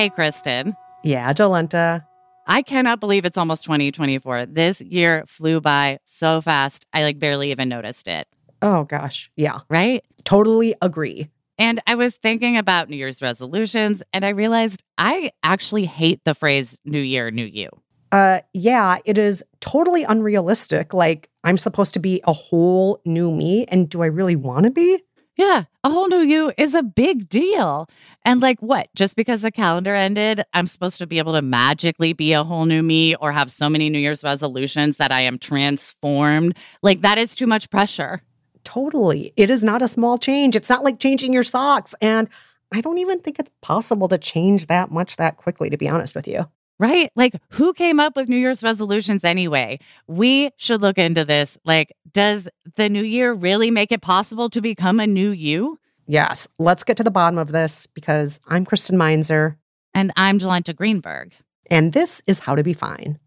Hey, Kristen. Yeah, Jolenta. I cannot believe it's almost 2024. This year flew by so fast. I like barely even noticed it. Oh gosh. Yeah. Right? Totally agree. And I was thinking about New Year's resolutions and I realized I actually hate the phrase New Year, New You. Uh yeah, it is totally unrealistic. Like I'm supposed to be a whole new me and do I really want to be? Yeah, a whole new you is a big deal. And like what? Just because the calendar ended, I'm supposed to be able to magically be a whole new me or have so many New Year's resolutions that I am transformed. Like that is too much pressure. Totally. It is not a small change. It's not like changing your socks. And I don't even think it's possible to change that much that quickly, to be honest with you. Right? Like, who came up with New Year's resolutions anyway? We should look into this. Like, does the new year really make it possible to become a new you? Yes. Let's get to the bottom of this because I'm Kristen Meinzer. And I'm Jolenta Greenberg. And this is How to Be Fine.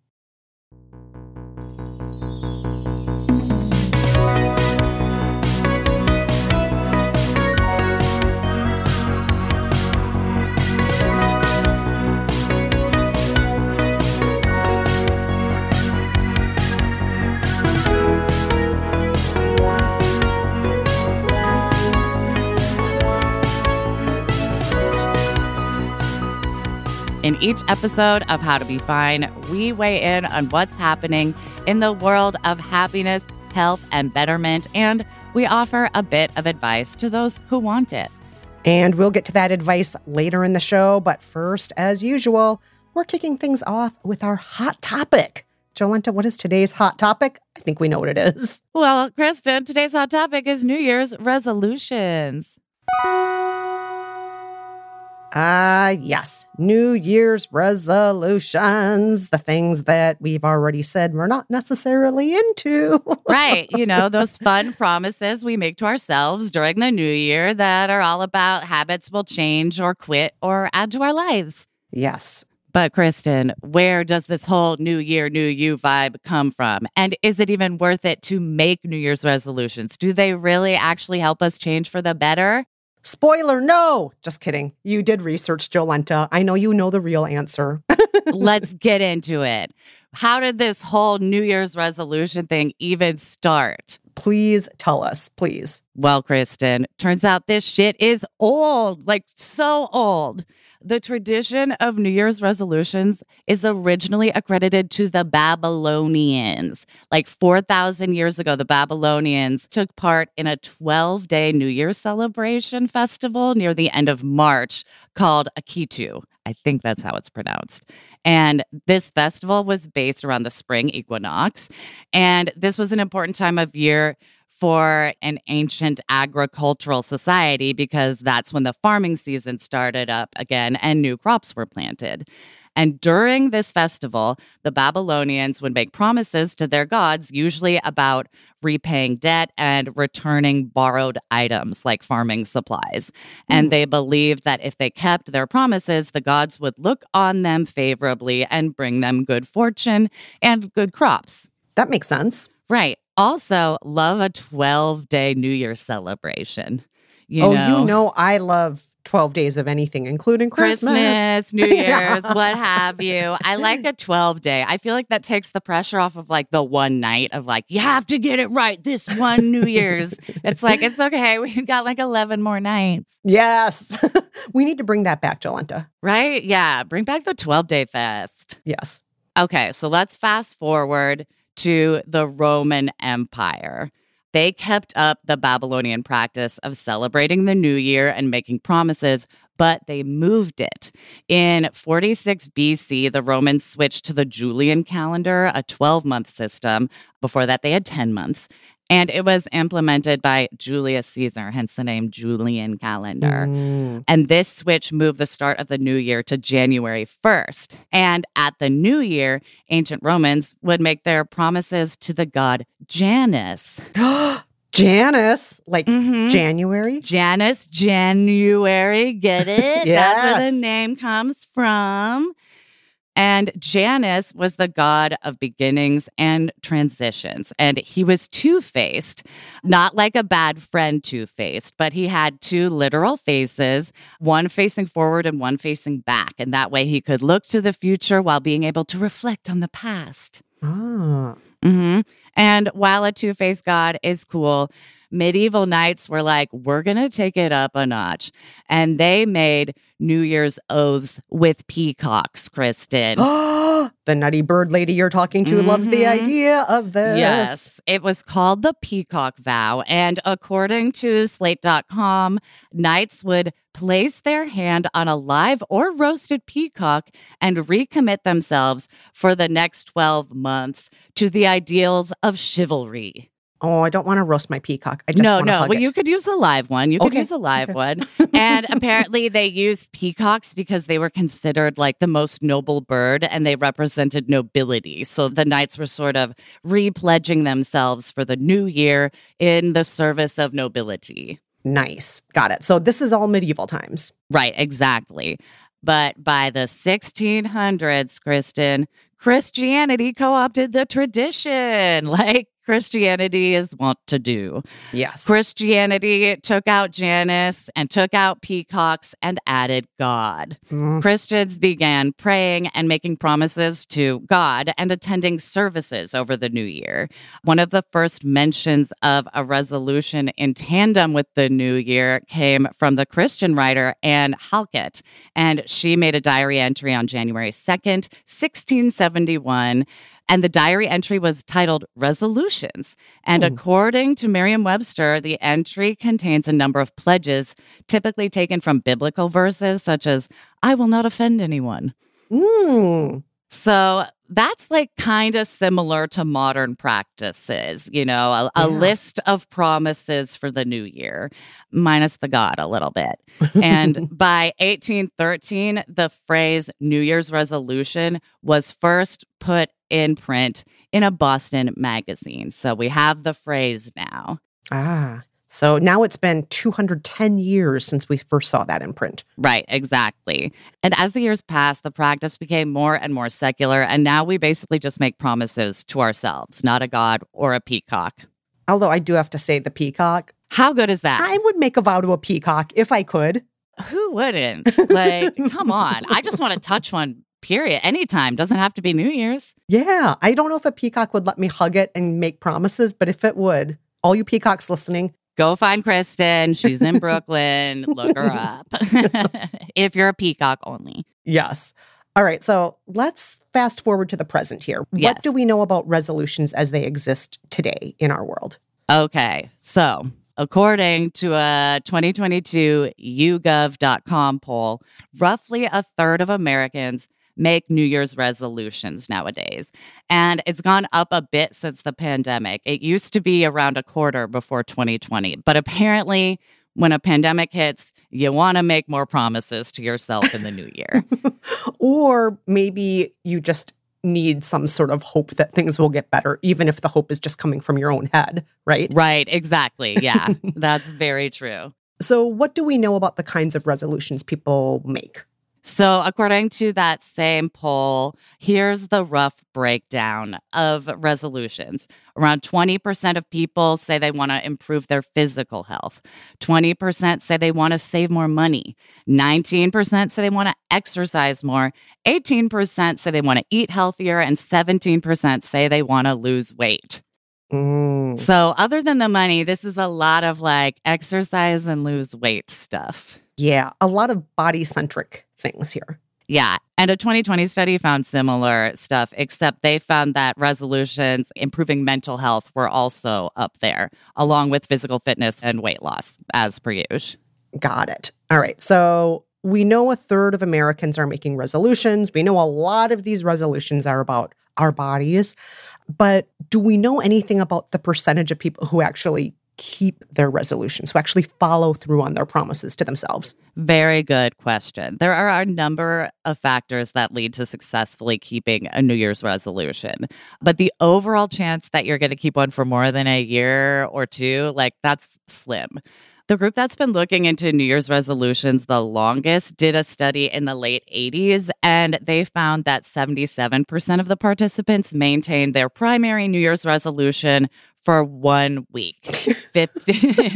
Each episode of How to Be Fine, we weigh in on what's happening in the world of happiness, health, and betterment, and we offer a bit of advice to those who want it. And we'll get to that advice later in the show. But first, as usual, we're kicking things off with our hot topic. Jolenta, what is today's hot topic? I think we know what it is. Well, Kristen, today's hot topic is New Year's resolutions. Ah, uh, yes. New Year's resolutions, the things that we've already said we're not necessarily into. right. You know, those fun promises we make to ourselves during the new year that are all about habits we'll change or quit or add to our lives. Yes. But, Kristen, where does this whole new year, new you vibe come from? And is it even worth it to make New Year's resolutions? Do they really actually help us change for the better? Spoiler, no. Just kidding. You did research, Jolenta. I know you know the real answer. Let's get into it. How did this whole New Year's resolution thing even start? Please tell us, please. Well, Kristen, turns out this shit is old, like so old. The tradition of New Year's resolutions is originally accredited to the Babylonians. Like 4,000 years ago, the Babylonians took part in a 12 day New Year's celebration festival near the end of March called Akitu. I think that's how it's pronounced. And this festival was based around the spring equinox. And this was an important time of year for an ancient agricultural society because that's when the farming season started up again and new crops were planted. And during this festival, the Babylonians would make promises to their gods, usually about repaying debt and returning borrowed items like farming supplies. And mm. they believed that if they kept their promises, the gods would look on them favorably and bring them good fortune and good crops. That makes sense. Right. Also, love a 12 day New Year celebration. You oh, know? you know, I love 12 days of anything, including Christmas, Christmas New Year's, what have you. I like a 12 day. I feel like that takes the pressure off of like the one night of like, you have to get it right this one New Year's. it's like, it's okay. We've got like 11 more nights. Yes. we need to bring that back, Jolenta. Right? Yeah. Bring back the 12 day fest. Yes. Okay. So let's fast forward to the Roman Empire. They kept up the Babylonian practice of celebrating the new year and making promises, but they moved it. In 46 BC, the Romans switched to the Julian calendar, a 12 month system. Before that, they had 10 months. And it was implemented by Julius Caesar, hence the name Julian calendar. Mm. And this switch moved the start of the new year to January 1st. And at the new year, ancient Romans would make their promises to the god Janus. Janus, like mm-hmm. January? Janus, January, get it? yes. That's where the name comes from. And Janus was the god of beginnings and transitions. And he was two faced, not like a bad friend two faced, but he had two literal faces, one facing forward and one facing back. And that way he could look to the future while being able to reflect on the past. Ah. hmm And while a two faced god is cool, medieval knights were like, we're going to take it up a notch. And they made New Year's oaths with peacocks, Kristen. the nutty bird lady you're talking to loves the Mhm. idea of this. Yes, it was called the Peacock Vow. And according to Slate.com, knights would place their hand on a live or roasted peacock and recommit themselves for the next 12 months to the ideals of chivalry. Oh, I don't want to roast my peacock. I just no, no. hug Well, it. you could use the live one. You could Okay, use a live okay. one. And apparently, they used peacocks because they were considered like the most noble bird and they represented nobility. So the knights were sort of repledging themselves for the new year in the service of nobility. Nice. Got it. So this is all medieval times. Right, exactly. But by the 1600s, Kristen, Christianity co opted the tradition like Christianity is wont to do. Yes. Christianity took out Janus and took out peacocks and added God. Mm, Christians began praying and making promises to God and attending services over the new year. One of the first mentions of a resolution in tandem with the new year came from the Christian writer Anne Halkett, and she made a diary entry on January 2nd, 1671. And the diary entry was titled Resolutions. And Hmm. according to Merriam Webster, the entry contains a number of pledges, typically taken from biblical verses such as, I will not offend anyone. mm, So that's like kind of similar to modern practices, you know, a, a Yeah. list of promises for the new year, minus the God a little bit. And by 1813, the phrase New Year's resolution was first put in print in a Boston magazine. So we have the phrase now. ah. So now it's been 210 years since we first saw that in print. Right, exactly. And as the years passed, the practice became more and more secular. And now we basically just make promises to ourselves, not a god or a peacock. Although I do have to say, the peacock, How good is that? I would make a vow to a peacock if I could. Who wouldn't? Like, come on. I just want to touch one, period. Anytime. Doesn't have to be New Year's. Yeah. I don't know if a peacock would let me hug it and make promises, but if it would, all you peacocks listening, Go find Kristen. She's in Brooklyn. Look her up. if you're a peacock only. yes. All right. So let's fast forward to the present here. Yes. What do we know about resolutions as they exist today in our world? Okay. So, according to a 2022 YouGov.com poll, roughly a third of Americans make New Year's resolutions nowadays. And it's gone up a bit since the pandemic. It used to be around a quarter before 2020. But apparently, when a pandemic hits, you want to make more promises to yourself in the new year. or maybe you just need some sort of hope that things will get better, even if the hope is just coming from your own head, right? right. Exactly. Yeah. that's very true. So, what do we know about the kinds of resolutions people make? So, according to that same poll, here's the rough breakdown of resolutions. Around 20% of people say they want to improve their physical health. 20% say they want to save more money. 19% say they want to exercise more. 18% say they want to eat healthier. And 17% say they want to lose weight. Mm, So, other than the money, this is a lot of like exercise and lose weight stuff. yeah, a lot of body centric things here. Yeah. And a 2020 study found similar stuff, except they found that resolutions improving mental health were also up there, along with physical fitness and weight loss, as per usual. Got it. All right. So, we know a third of Americans are making resolutions. We know a lot of these resolutions are about our bodies. But do we know anything about the percentage of people who actually keep their resolutions, who actually follow through on their promises to themselves? Very good question. There are a number of factors that lead to successfully keeping a New Year's resolution. But the overall chance that you're going to keep one for more than a year or two, like that's slim. The group that's been looking into New Year's resolutions the longest did a study in the late 80s, and they found that 77% of the participants maintained their primary New Year's resolution for one week. 50.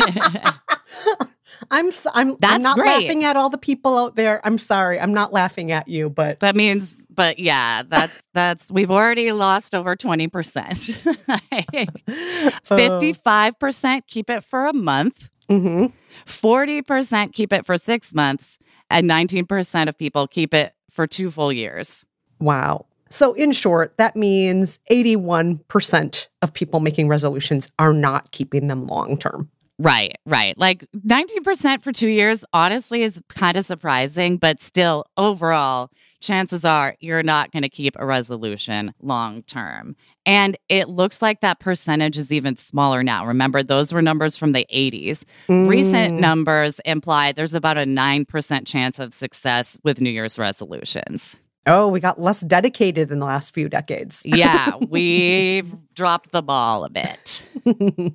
I'm I'm, That's I'm not great. laughing at all the people out there. I'm sorry. I'm not laughing at you, but that means, but yeah, that's, that's, we've already lost over 20%. Uh, 55% keep it for a month. mhm. 40% keep it for six months, and 19% of people keep it for two full years. Wow. So, in short, that means 81% of people making resolutions are not keeping them long term. Right, right. Like 19% for two years, honestly, is kind of surprising, but still, overall, chances are you're not going to keep a resolution long term. And it looks like that percentage is even smaller now. Remember, those were numbers from the 80s. Recent Mm. numbers imply there's about a 9% chance of success with New Year's resolutions. Oh, we got less dedicated in the last few decades. Yeah, we've dropped the ball a bit.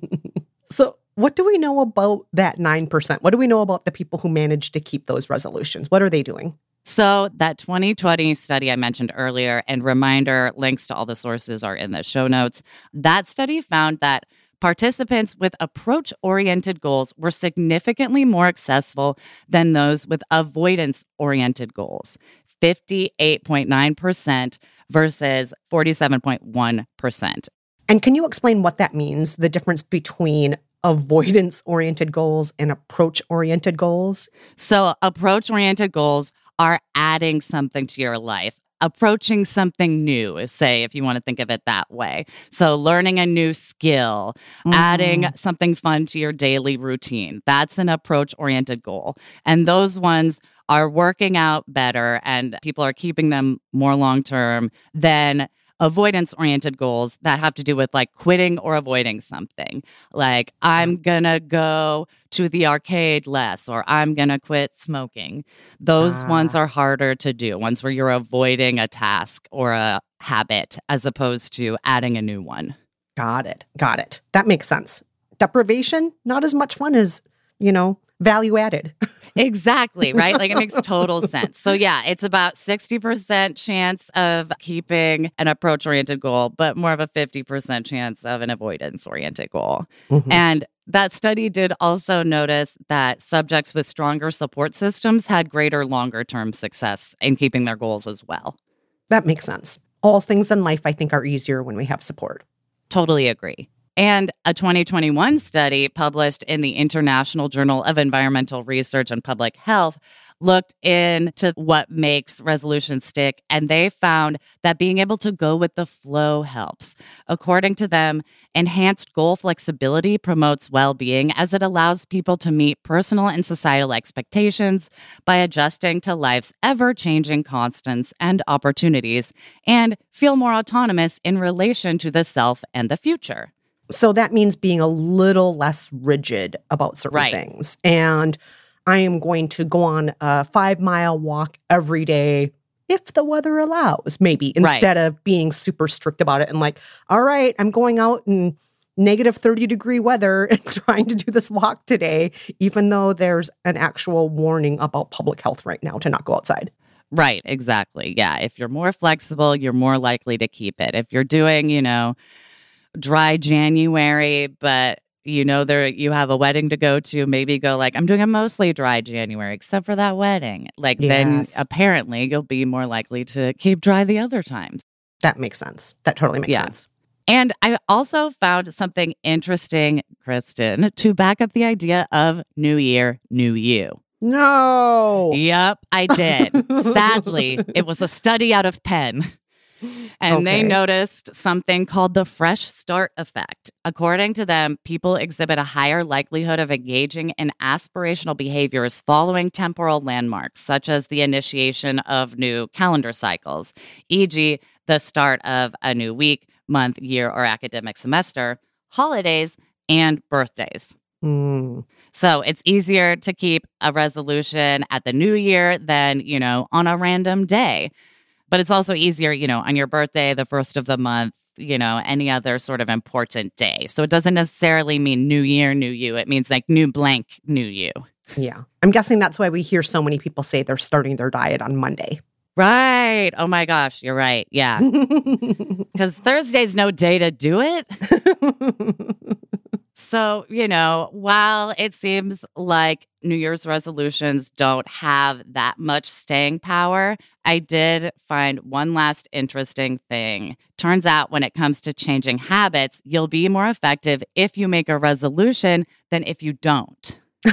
so, what do we know about that 9%? What do we know about the people who managed to keep those resolutions? What are they doing? So, that 2020 study I mentioned earlier, and reminder links to all the sources are in the show notes. That study found that participants with approach oriented goals were significantly more successful than those with avoidance oriented goals 58.9% versus 47.1%. And can you explain what that means, the difference between avoidance oriented goals and approach oriented goals? So, approach oriented goals are adding something to your life, approaching something new, say, if you want to think of it that way. So, learning a new skill, adding Mm. something fun to your daily routine. That's an approach oriented goal. And those ones are working out better and people are keeping them more long term than avoidance oriented goals that have to do with like quitting or avoiding something. Like, I'm gonna go to the arcade less or I'm gonna quit smoking. Those Ah. ones are harder to do, ones where you're avoiding a task or a habit as opposed to adding a new one. Got it. Got it. That makes sense. Deprivation, not as much fun as, you know, value added. Exactly, right? Like it makes total sense. So, yeah, it's about 60% chance of keeping an approach oriented goal, but more of a 50% chance of an avoidance oriented goal. Mhm. And that study did also notice that subjects with stronger support systems had greater longer term success in keeping their goals as well. That makes sense. All things in life, I think, are easier when we have support. Totally agree. And a 2021 study published in the International Journal of Environmental Research and Public Health looked into what makes resolutions stick, and they found that being able to go with the flow helps. According to them, enhanced goal flexibility promotes well being as it allows people to meet personal and societal expectations by adjusting to life's ever changing constants and opportunities and feel more autonomous in relation to the self and the future. So that means being a little less rigid about certain Right. things. And I am going to go on a five mile walk every day if the weather allows, maybe, Right. instead of being super strict about it and like, all right, I'm going out in negative 30 degree weather and trying to do this walk today, even though there's an actual warning about public health right now to not go outside. Right, exactly. Yeah. If you're more flexible, you're more likely to keep it. If you're doing, you know, dry January, but you know there you have a wedding to go to, maybe go like, I'm doing a mostly dry January, except for that wedding. Like then apparently you'll be more likely to keep dry the other times. That makes sense. That totally makes Yeah. sense. And I also found something interesting, Kristen, to back up the idea of New Year, New You. No. Yep, I did. Sadly, it was a study out of Penn. And they noticed something called the fresh start effect. According to them, people exhibit a higher likelihood of engaging in aspirational behaviors following temporal landmarks, such as the initiation of new calendar cycles, e.g., the start of a new week, month, year, or academic semester, holidays, and birthdays. Mm. So it's easier to keep a resolution at the new year than, you know, on a random day. But it's also easier, you know, on your birthday, the first of the month, you know, any other sort of important day. So it doesn't necessarily mean new year, new you. It means like new blank, new you. Yeah. I'm guessing that's why we hear so many people say they're starting their diet on Monday. Right. Oh my gosh, you're right. Yeah. Because Thursday's no day to do it. So, you know, while it seems like New Year's resolutions don't have that much staying power, I did find one last interesting thing. Turns out when it comes to changing habits, you'll be more effective if you make a resolution than if you don't.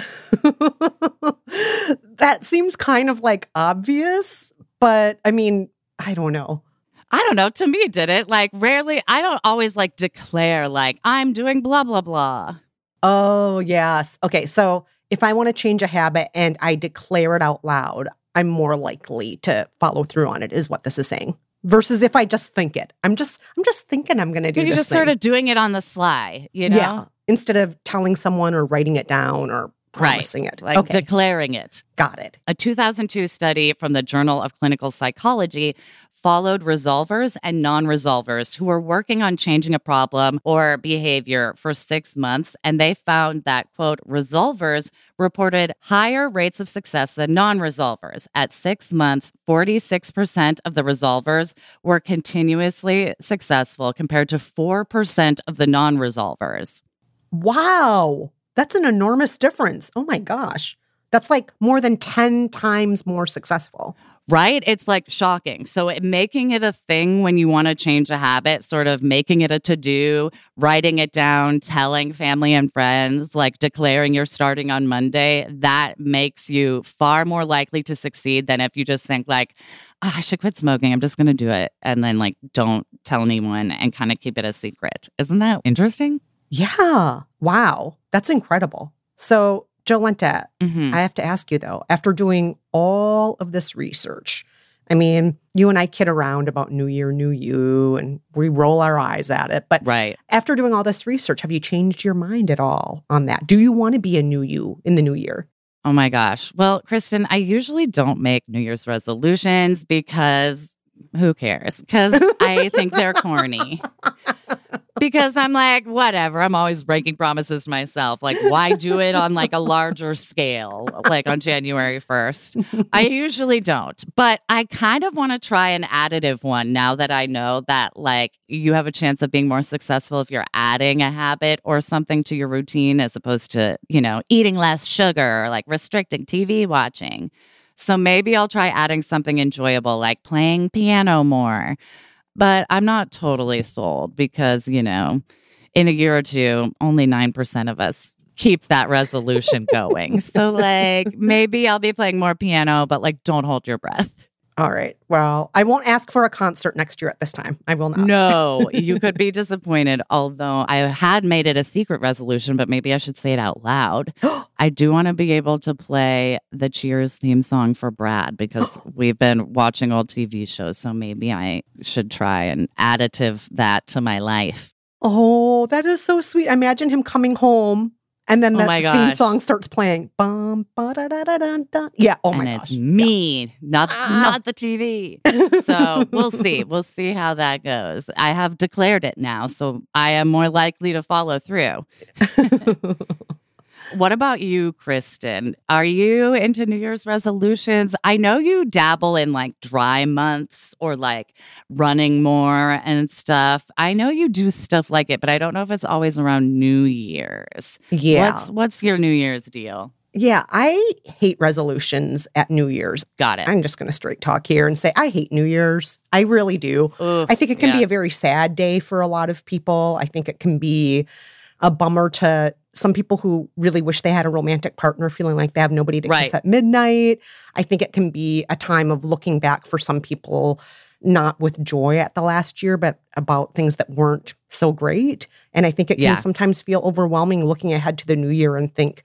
that seems kind of like obvious, but I mean, I don't know. I don't know. To me, it did it. Like, rarely, I don't always like declare, like, I'm doing blah, blah, blah. Oh, yes. Okay. So if I want to change a habit and I declare it out loud, I'm more likely to follow through on it, is what this is saying. Versus if I just think it, I'm just I'm just thinking I'm going to do. This. You're just thing. sort of doing it on the sly, you know. Yeah. Instead of telling someone or writing it down or promising right. it, like okay. declaring it. Got it. A 2002 study from the Journal of Clinical Psychology followed resolvers and non resolvers who were working on changing a problem or behavior for six months. And they found that, quote, resolvers reported higher rates of success than non resolvers. At six months, 46% of the resolvers were continuously successful compared to 4% of the non resolvers. Wow. That's an enormous difference. Oh my gosh. That's like more than 10 times more successful right? It's like shocking. So, it, making it a thing when you want to change a habit, sort of making it a to do, writing it down, telling family and friends, like declaring you're starting on Monday, that makes you far more likely to succeed than if you just think, like, oh, I should quit smoking. I'm just going to do it. And then, like, don't tell anyone and kind of keep it a secret. Isn't that interesting? Yeah. Wow. That's incredible. So, Jolenta, Mhm. I have to ask you though, after doing all of this research, I mean, you and I kid around about New Year, New You, and we roll our eyes at it. But Right. after doing all this research, have you changed your mind at all on that? Do you want to be a new you in the new year? Oh my gosh. Well, Kristen, I usually don't make New Year's resolutions because who cares? Because I think they're corny. Because I'm like, whatever. I'm always breaking promises to myself. Like, why do it on like a larger scale, like on January 1st? I usually don't, but I kind of want to try an additive one now that I know that like you have a chance of being more successful if you're adding a habit or something to your routine as opposed to, you know, eating less sugar or like restricting TV watching. So maybe I'll try adding something enjoyable like playing piano more. But I'm not totally sold because, you know, in a year or two, only 9% of us keep that resolution going. so, like, maybe I'll be playing more piano, but like, don't hold your breath. All right. Well, I won't ask for a concert next year at this time. I will not. No, you could be disappointed. Although I had made it a secret resolution, but maybe I should say it out loud. I do want to be able to play the Cheers theme song for Brad because we've been watching old TV shows. So maybe I should try and additive that to my life. Oh, that is so sweet. Imagine him coming home and then Oh the my theme song starts playing. Bum. Yeah. Oh my and gosh. it's me, not Ah. not the TV. So we'll see. We'll see how that goes. I have declared it now, so I am more likely to follow through. What about you, Kristen? Are you into New Year's resolutions? I know you dabble in like dry months or like running more and stuff. I know you do stuff like it, but I don't know if it's always around New Year's. yeah. What's what's your New Year's deal? yeah. I hate resolutions at New Year's. Got it. I'm just going to straight talk here and say I hate New Year's. I really do. Ooh, I think it can be a very sad day for a lot of people. I think it can be a bummer to some people who really wish they had a romantic partner, feeling like they have nobody to Right. kiss at midnight. I think it can be a time of looking back for some people, not with joy at the last year, but about things that weren't so great. And I think it can Yeah. sometimes feel overwhelming looking ahead to the new year and think,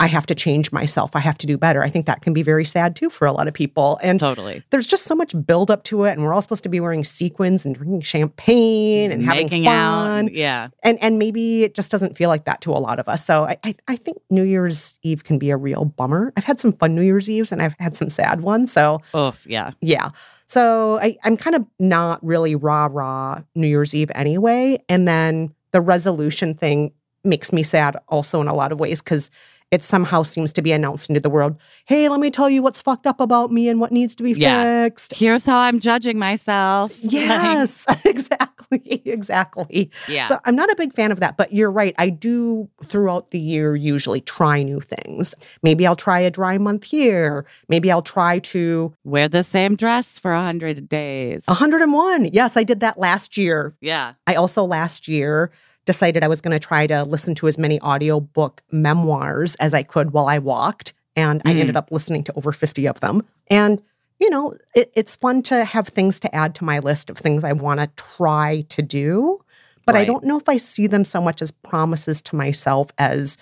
I have to change myself. I have to do better. I think that can be very sad too for a lot of people. And totally. there's just so much buildup to it, and we're all supposed to be wearing sequins and drinking champagne and Making having fun. out. Yeah. And and maybe it just doesn't feel like that to a lot of us. So I, I I think New Year's Eve can be a real bummer. I've had some fun New Year's Eves and I've had some sad ones. So Oof. Yeah. yeah. So I, I'm kind of not really rah rah New Year's Eve anyway. And then the resolution thing makes me sad also in a lot of ways because it somehow seems to be announced into the world hey, let me tell you what's fucked up about me and what needs to be Yeah. fixed. Here's how I'm judging myself. Yes, exactly. Exactly. yeah. So I'm not a big fan of that, but you're right. I do throughout the year usually try new things. Maybe I'll try a dry month here. Maybe I'll try to Wear the same dress for a hundred days. 101. Yes, I did that last year. yeah. I also last year decided I was going to try to listen to as many audiobook memoirs as I could while I walked. And I Mm. ended up listening to over 50 of them. And, you know, it, it's fun to have things to add to my list of things I want to try to do. But I don't know if I see them so much as promises to myself as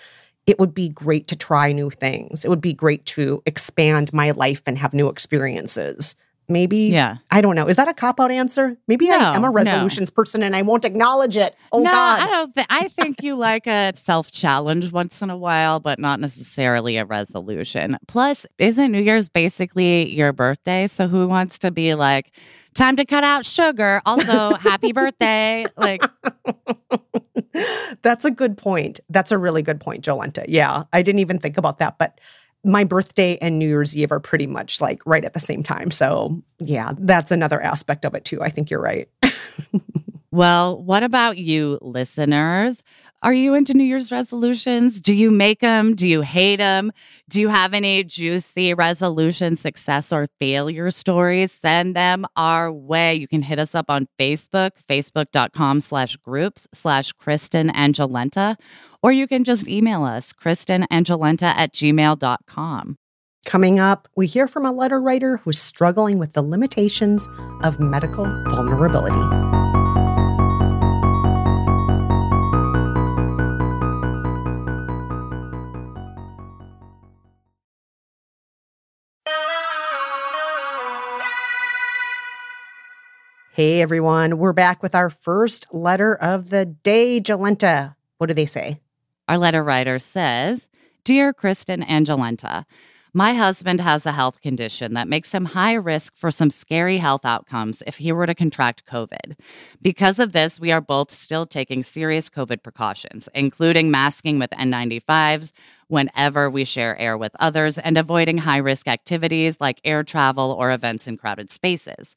it would be great to try new things. It would be great to expand my life and have new experiences. Maybe Yeah. I don't know. Is that a cop out answer? Maybe I am a no. resolutions person and I won't acknowledge it. Oh no, God. I don't. Th- I think you like a self challenge once in a while, but not necessarily a resolution. Plus, isn't New Year's basically your birthday? So who wants to be like, time to cut out sugar? Also, happy birthday! Like, That's a good point. That's a really good point, Jolenta. Yeah, I didn't even think about that, but my birthday and New Year's Eve are pretty much like right at the same time. So, yeah, that's another aspect of it too. I think you're right. well, what about you, listeners? Are you into New Year's resolutions? Do you make them? Do you hate them? Do you have any juicy resolution success or failure stories? Send them our way. You can hit us up on Facebook, facebook.com slash groups slash Kristen and Jolenta, or you can just email us, Kristen and Jolenta at gmail.com. Coming up, we hear from a letter writer who's struggling with the limitations of medical vulnerability. Hey everyone, we're back with our first letter of the day, Jolenta. What do they say? Our letter writer says Dear Kristen and Jolenta, my husband has a health condition that makes him high risk for some scary health outcomes if he were to contract COVID. Because of this, we are both still taking serious COVID precautions, including masking with N95s whenever we share air with others and avoiding high risk activities like air travel or events in crowded spaces.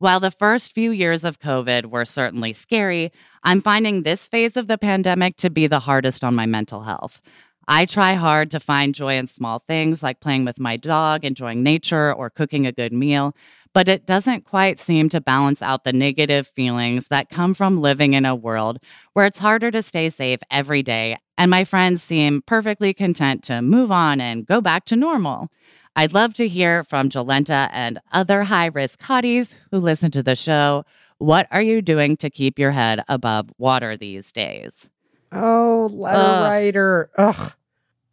While the first few years of COVID were certainly scary, I'm finding this phase of the pandemic to be the hardest on my mental health. I try hard to find joy in small things like playing with my dog, enjoying nature, or cooking a good meal, but it doesn't quite seem to balance out the negative feelings that come from living in a world where it's harder to stay safe every day, and my friends seem perfectly content to move on and go back to normal. I'd love to hear from Jolenta and other high risk hotties who listen to the show. What are you doing to keep your head above water these days? Oh, letter Ugh. writer. Ugh.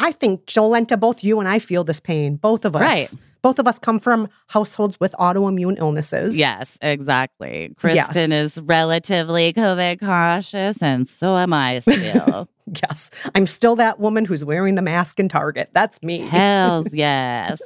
I think Jolenta, both you and I feel this pain. Both of us. Right. Both of us come from households with autoimmune illnesses. Yes, exactly. Kristen is relatively COVID cautious, and so am I still. Yes. I'm still that woman who's wearing the mask in Target. That's me. Hells yes.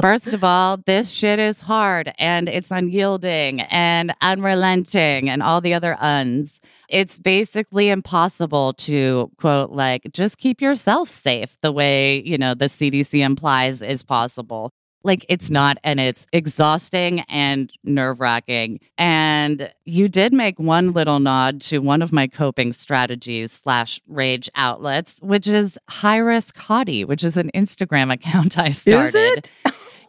First of all, this shit is hard and it's unyielding and unrelenting and all the other uns. It's basically impossible to quote, like, just keep yourself safe the way, you know, the CDC implies is possible. Like it's not, and it's exhausting and nerve wracking. And you did make one little nod to one of my coping strategies slash rage outlets, which is high risk hottie, which is an Instagram account I started. Is it?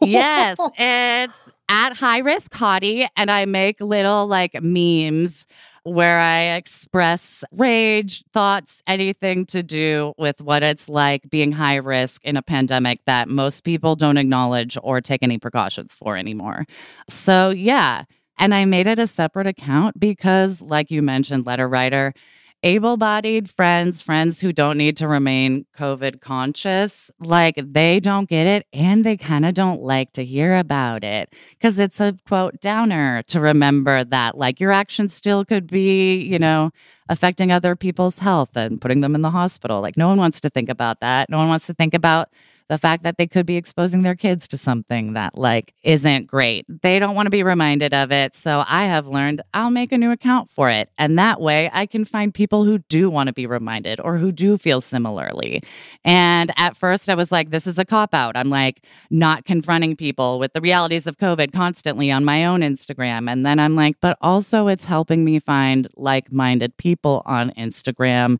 yes, it's at high risk hottie, and I make little like memes where I express rage, thoughts, anything to do with what it's like being high risk in a pandemic that most people don't acknowledge or take any precautions for anymore. So, yeah. And I made it a separate account because, like you mentioned, letter writer, able bodied friends, friends who don't need to remain COVID conscious, like they don't get it and they kind of don't like to hear about it because it's a quote downer to remember that like your actions still could be, you know, affecting other people's health and putting them in the hospital. Like no one wants to think about that. No one wants to think about the fact that they could be exposing their kids to something that like isn't great. They don't want to be reminded of it. So I have learned I'll make a new account for it. And that way I can find people who do want to be reminded or who do feel similarly. And at first I was like, this is a cop out. I'm like not confronting people with the realities of COVID constantly on my own Instagram. And then I'm like, but also it's helping me find like minded people on Instagram.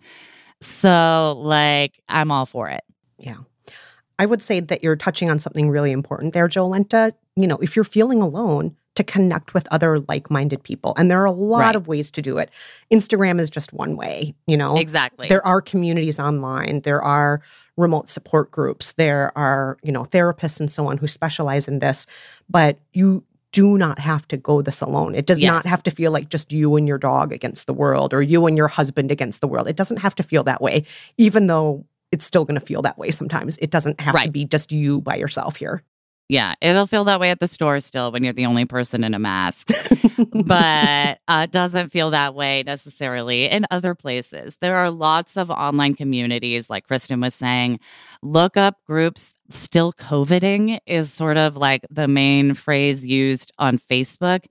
So, like, I'm all for it. Yeah. I would say that you're touching on something really important there, Jolenta. You know, if you're feeling alone, to connect with other like minded people. And there are a lot right. of ways to do it. Instagram is just one way, you know? Exactly. There are communities online, there are remote support groups, there are, you know, therapists and so on who specialize in this. But you do not have to go this alone. It does yes. not have to feel like just you and your dog against the world or you and your husband against the world. It doesn't have to feel that way, even though it's still going to feel that way sometimes. It doesn't have right. to be just you by yourself here. Yeah, it'll feel that way at the store still when you're the only person in a mask, but uh, doesn't feel that way necessarily in other places. There are lots of online communities, like Kristen was saying. Look up groups. Still COVIDing is sort of like the main phrase used on Facebook.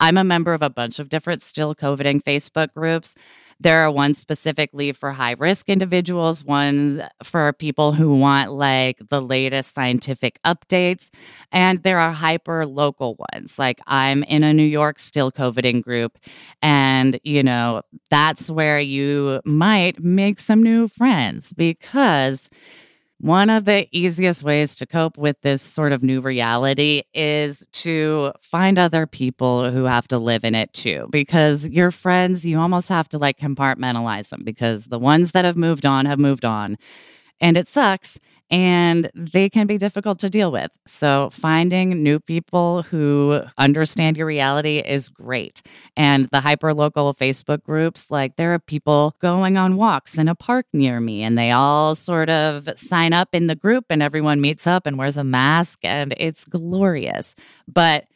I'm a member of a bunch of different Still COVIDing Facebook groups. There are ones specifically for high risk individuals, ones for people who want like the latest scientific updates, and there are hyper local ones. Like I'm in a New York still COVIDing group, and you know, that's where you might make some new friends because one of the easiest ways to cope with this sort of new reality is to find other people who have to live in it too. Because your friends, you almost have to like compartmentalize them because the ones that have moved on have moved on. And it sucks and they can be difficult to deal with. So, finding new people who understand your reality is great. And the hyper local Facebook groups, like there are people going on walks in a park near me, and they all sort of sign up in the group, and everyone meets up and wears a mask, and it's glorious. But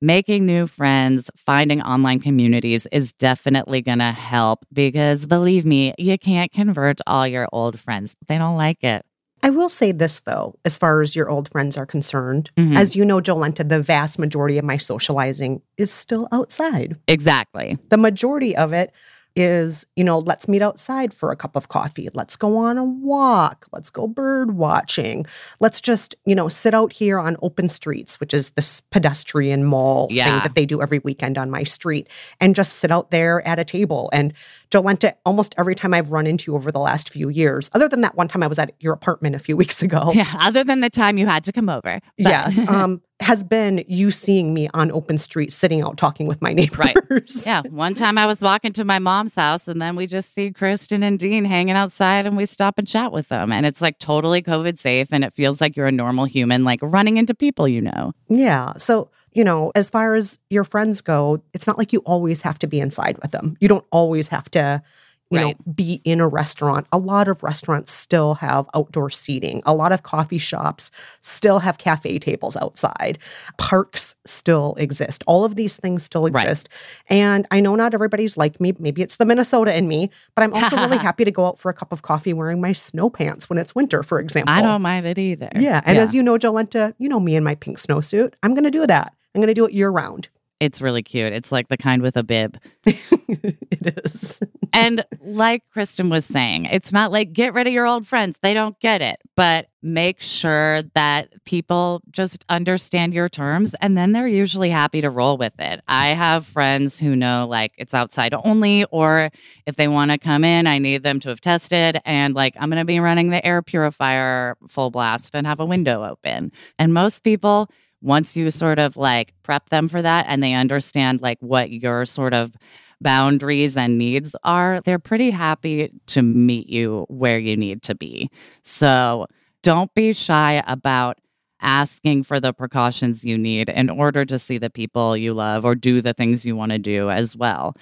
making new friends, finding online communities is definitely going to help because believe me, you can't convert all your old friends. They don't like it. I will say this though, as far as your old friends are concerned, mm-hmm. as you know, Jolenta, the vast majority of my socializing is still outside. Exactly. The majority of it is, you know, let's meet outside for a cup of coffee. Let's go on a walk. Let's go bird watching. Let's just, you know, sit out here on open streets, which is this pedestrian mall yeah. thing that they do every weekend on my street, and just sit out there at a table. And Jolenta, almost every time I've run into you over the last few years, other than that one time I was at your apartment a few weeks ago. Yeah, other than the time you had to come over. But. Yes. Um, has been you seeing me on open street sitting out talking with my neighbors. Right. Yeah. One time I was walking to my mom's house and then we just see Kristen and Dean hanging outside and we stop and chat with them. And it's like totally COVID safe and it feels like you're a normal human, like running into people you know. Yeah. So you know, as far as your friends go, it's not like you always have to be inside with them. You don't always have to you right. know, be in a restaurant. A lot of restaurants still have outdoor seating. A lot of coffee shops still have cafe tables outside. Parks still exist. All of these things still exist. Right. And I know not everybody's like me. Maybe it's the Minnesota in me, but I'm also really happy to go out for a cup of coffee wearing my snow pants when it's winter, for example. I don't mind it either. Yeah. And yeah. as you know, Jolenta, you know me in my pink snowsuit. I'm going to do that. I'm going to do it year round. It's really cute. It's like the kind with a bib. it is. and like Kristen was saying, it's not like get rid of your old friends. They don't get it, but make sure that people just understand your terms and then they're usually happy to roll with it. I have friends who know like it's outside only, or if they want to come in, I need them to have tested. And like I'm going to be running the air purifier full blast and have a window open. And most people, once you sort of like prep them for that and they understand like what your sort of boundaries and needs are, they're pretty happy to meet you where you need to be. So don't be shy about asking for the precautions you need in order to see the people you love or do the things you want to do as well.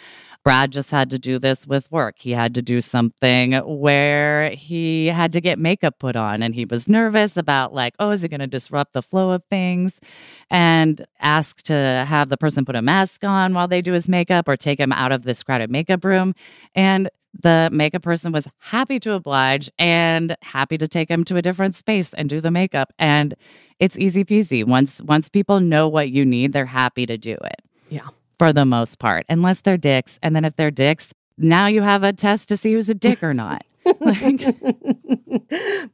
Brad just had to do this with work. He had to do something where he had to get makeup put on and he was nervous about, like, oh, is it going to disrupt the flow of things? And asked to have the person put a mask on while they do his makeup or take him out of this crowded makeup room. And the makeup person was happy to oblige and happy to take him to a different space and do the makeup. And it's easy peasy. Once once people know what you need, they're happy to do it. Yeah. For the most part. Unless they're dicks. And then if they're dicks, now you have a test to see who's a dick or not.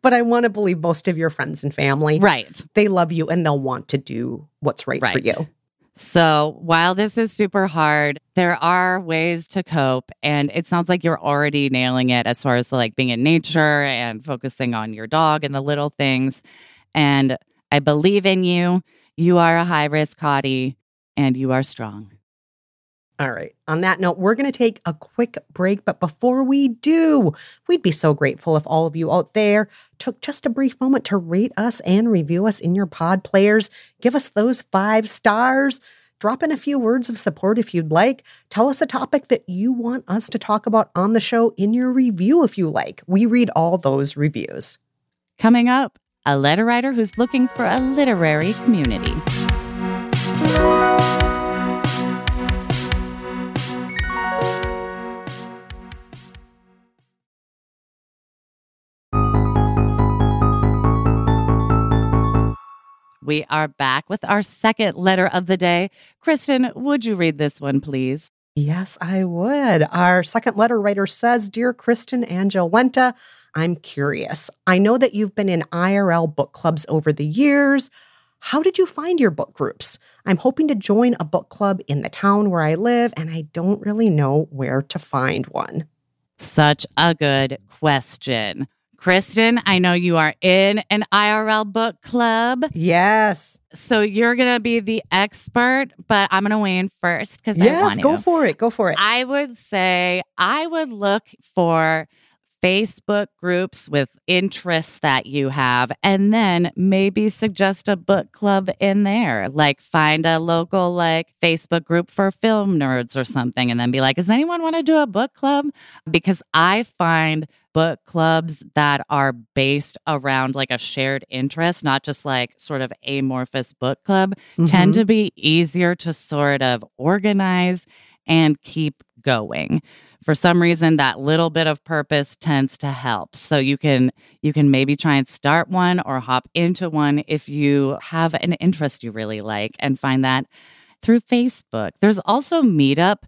but I want to believe most of your friends and family, right. they love you and they'll want to do what's right, for you. So while this is super hard, there are ways to cope. And it sounds like you're already nailing it as far as like being in nature and focusing on your dog and the little things. And I believe in you. You are a high risk hottie and you are strong. All right. On that note, we're going to take a quick break. But before we do, we'd be so grateful if all of you out there took just a brief moment to rate us and review us in your pod players. Give us those five stars. Drop in a few words of support if you'd like. Tell us a topic that you want us to talk about on the show in your review if you like. We read all those reviews. Coming up, a letter writer who's looking for a literary community. We are back with our second letter of the day. Kristen, would you read this one, please? Yes, I would. Our second letter writer says Dear Kristen and Jolenta, I'm curious. I know that you've been in IRL book clubs over the years. How did you find your book groups? I'm hoping to join a book club in the town where I live, and I don't really know where to find one. Such a good question. Kristen, I know you are in an IRL book club. Yes. So you're going to be the expert, but I'm going to weigh in first because I Yes, go to. for it. Go for it. I would say I would look for Facebook groups with interests that you have, and then maybe suggest a book club in there. Like find a local like Facebook group for film nerds or something, and then be like, "Does anyone want to do a book club?" Because I find book clubs that are based around like a shared interest, not just like sort of amorphous book club, tend Mhm. to be easier to sort of organize and keep going. For some reason that little bit of purpose tends to help. So you can you can maybe try and start one or hop into one if you have an interest you really like and find that through Facebook. There's also Meetup.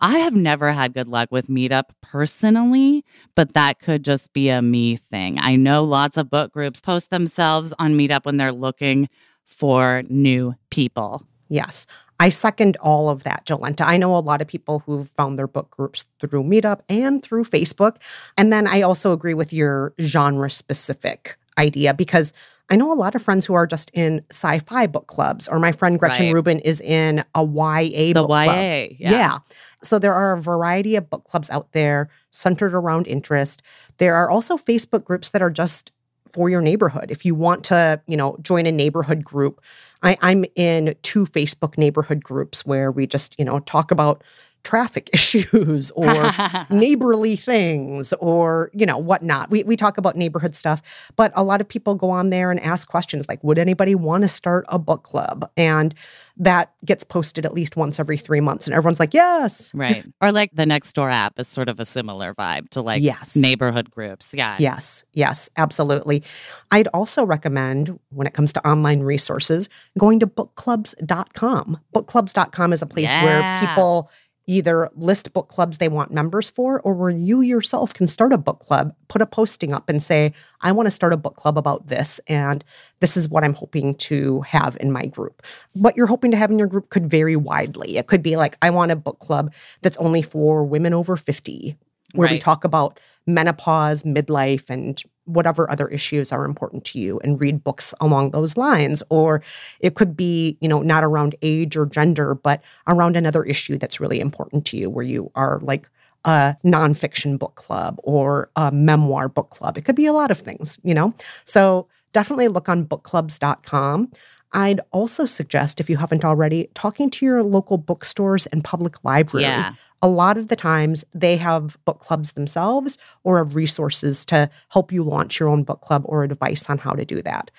I have never had good luck with Meetup personally, but that could just be a me thing. I know lots of book groups post themselves on Meetup when they're looking for new people. Yes. I second all of that, Jolenta. I know a lot of people who've found their book groups through Meetup and through Facebook. And then I also agree with your genre specific idea because I know a lot of friends who are just in sci fi book clubs, or my friend Gretchen Right. Rubin is in a YA The book YA. club. Yeah. So there are a variety of book clubs out there centered around interest. There are also Facebook groups that are just for your neighborhood. If you want to, you know, join a neighborhood group, I, I'm in two Facebook neighborhood groups where we just, you know, talk about traffic issues or neighborly things or you know whatnot we, we talk about neighborhood stuff but a lot of people go on there and ask questions like would anybody want to start a book club and that gets posted at least once every three months and everyone's like yes right. Or like the next door app is sort of a similar vibe to like yes neighborhood groups. Yeah. Yes, yes, absolutely. I'd also recommend, when it comes to online resources, going to bookclubs.com. Bookclubs.com is a place where people either list book clubs they want members for, or where you yourself can start a book club, put a posting up and say, I want to start a book club about this, and this is what I'm hoping to have in my group. What you're hoping to have in your group could vary widely. It could be like, I want a book club that's only for women over 50, where we talk about menopause, midlife, and whatever other issues are important to you and read books along those lines. Or it could be, you know, not around age or gender, but around another issue that's really important to you, where you are like a nonfiction book club or a memoir book club. It could be a lot of things, you know? So definitely look on bookclubs.com. I'd also suggest, if you haven't already, talking to your local bookstores and public library Yeah. A lot of the times they have book clubs themselves or have resources to help you launch your own book club or advice on how to do that.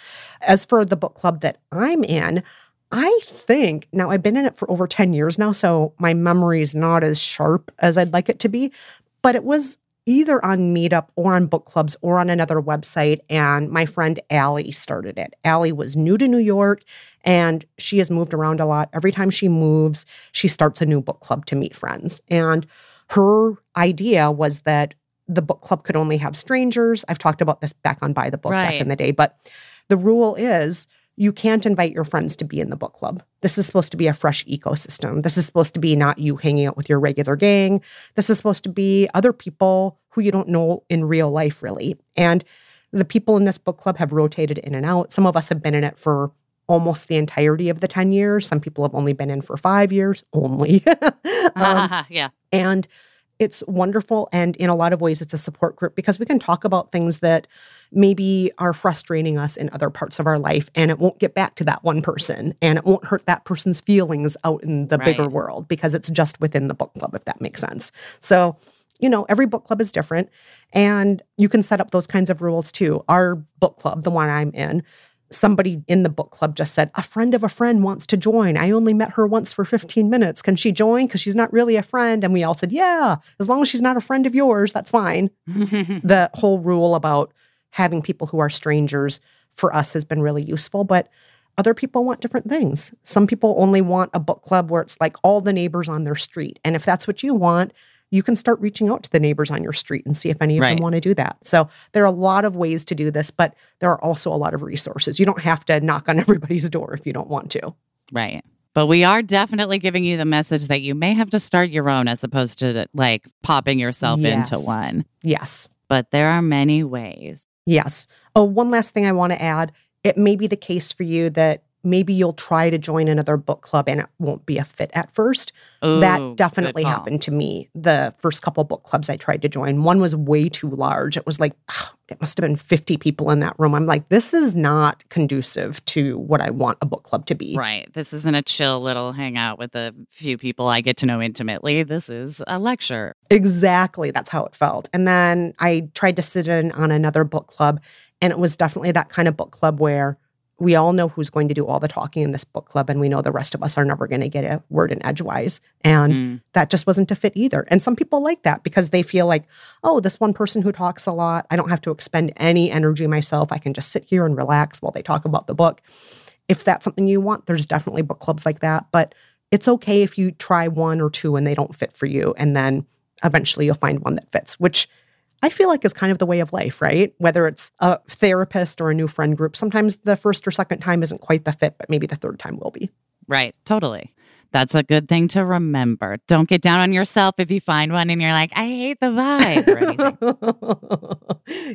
As for the book club that I'm in, I think now I've been in it for over 10 years now, so my memory is not as sharp as I'd like it to be, but it was either on Meetup or on book clubs or on another website. And my friend Allie started it. Allie was new to New York and she has moved around a lot. Every time she moves, she starts a new book club to meet friends. And her idea was that the book club could only have strangers. I've talked about this back on By the Book Right. back in the day, but the rule is you can't invite your friends to be in the book club. This is supposed to be a fresh ecosystem. This is supposed to be not you hanging out with your regular gang. This is supposed to be other people who you don't know in real life, really. And the people in this book club have rotated in and out. Some of us have been in it for almost the entirety of the 10 years. Some people have only been in for five years, only. Um, yeah. and it's wonderful. And in a lot of ways, it's a support group because we can talk about things that maybe are frustrating us in other parts of our life. And it won't get back to that one person and it won't hurt that person's feelings out in the bigger world because it's just within the book club, if that makes sense. So, you know, every book club is different and you can set up those kinds of rules too. Our book club, the one I'm in, somebody in the book club just said, A friend of a friend wants to join. I only met her once for 15 minutes. Can she join? Because she's not really a friend. And we all said, Yeah, as long as she's not a friend of yours, that's fine. the whole rule about having people who are strangers for us has been really useful. But other people want different things. Some people only want a book club where it's like all the neighbors on their street. And if that's what you want, you can start reaching out to the neighbors on your street and see if any of Right. them want to do that. So there are a lot of ways to do this, but there are also a lot of resources. You don't have to knock on everybody's door if you don't want to. Right. But we are definitely giving you the message that you may have to start your own as opposed to like popping yourself into one. Yes. But there are many ways. Yes. Oh, one last thing I want to add. It may be the case for you that maybe you'll try to join another book club and it won't be a fit at first. Ooh, that definitely happened to me the first couple book clubs I tried to join. One was way too large. It was like, it must have been 50 people in that room. I'm like, this is not conducive to what I want a book club to be. Right. This isn't a chill little hangout with a few people I get to know intimately. This is a lecture. Exactly. That's how it felt. And then I tried to sit in on another book club, and it was definitely that kind of book club where we all know who's going to do all the talking in this book club, and we know the rest of us are never going to get a word in edgewise. And Mm. that just wasn't a fit either. And some people like that because they feel like, oh, this one person who talks a lot, I don't have to expend any energy myself. I can just sit here and relax while they talk about the book. If that's something you want, there's definitely book clubs like that. But it's okay if you try one or two and they don't fit for you. And then eventually you'll find one that fits, which I feel like is kind of the way of life, right? Whether it's a therapist or a new friend group, sometimes the first or second time isn't quite the fit, but maybe the third time will be. Right. Totally. That's a good thing to remember. Don't get down on yourself if you find one and you're like, I hate the vibe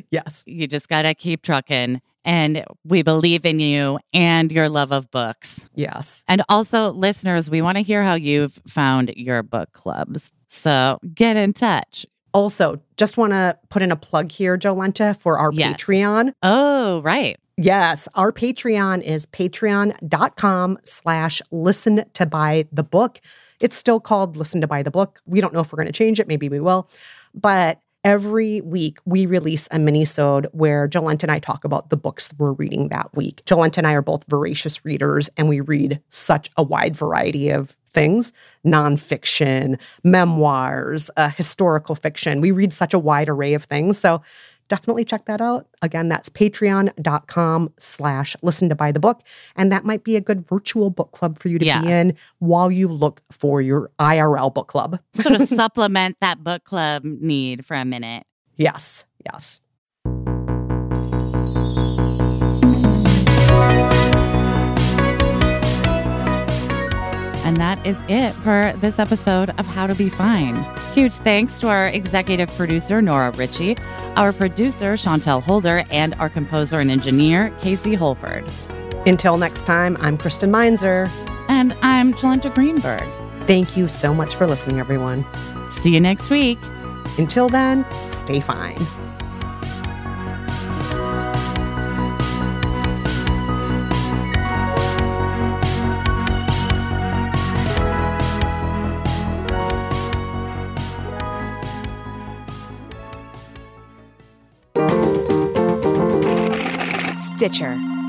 yes. you just got to keep trucking. And we believe in you and your love of books. Yes. And also, listeners, we want to hear how you've found your book clubs. So get in touch. Also, just want to put in a plug here, Jolenta, for our Yes. Patreon. Oh, right. Yes, our Patreon is patreon.com slash listen to by the book. It's still called listen to by the book. We don't know if we're going to change it. Maybe we will. But every week we release a mini-sode where Jolenta and I talk about the books we're reading that week. Jolenta and I are both voracious readers and we read such a wide variety of things nonfiction, memoirs, uh, historical fiction. We read such a wide array of things. So definitely check that out. Again, that's patreon.com slash listen to by the book. And that might be a good virtual book club for you to Yeah. be in while you look for your IRL book club. Sort of supplement that book club need for a minute. Yes, yes. And that is it for this episode of How to Be Fine. Huge thanks to our executive producer, Nora Ritchie, our producer, Chantel Holder, and our composer and engineer, Casey Holford. Until next time, I'm Kristen Meinzer. And I'm Jolenta Greenberg. Thank you so much for listening, everyone. See you next week. Until then, stay fine. Stitcher.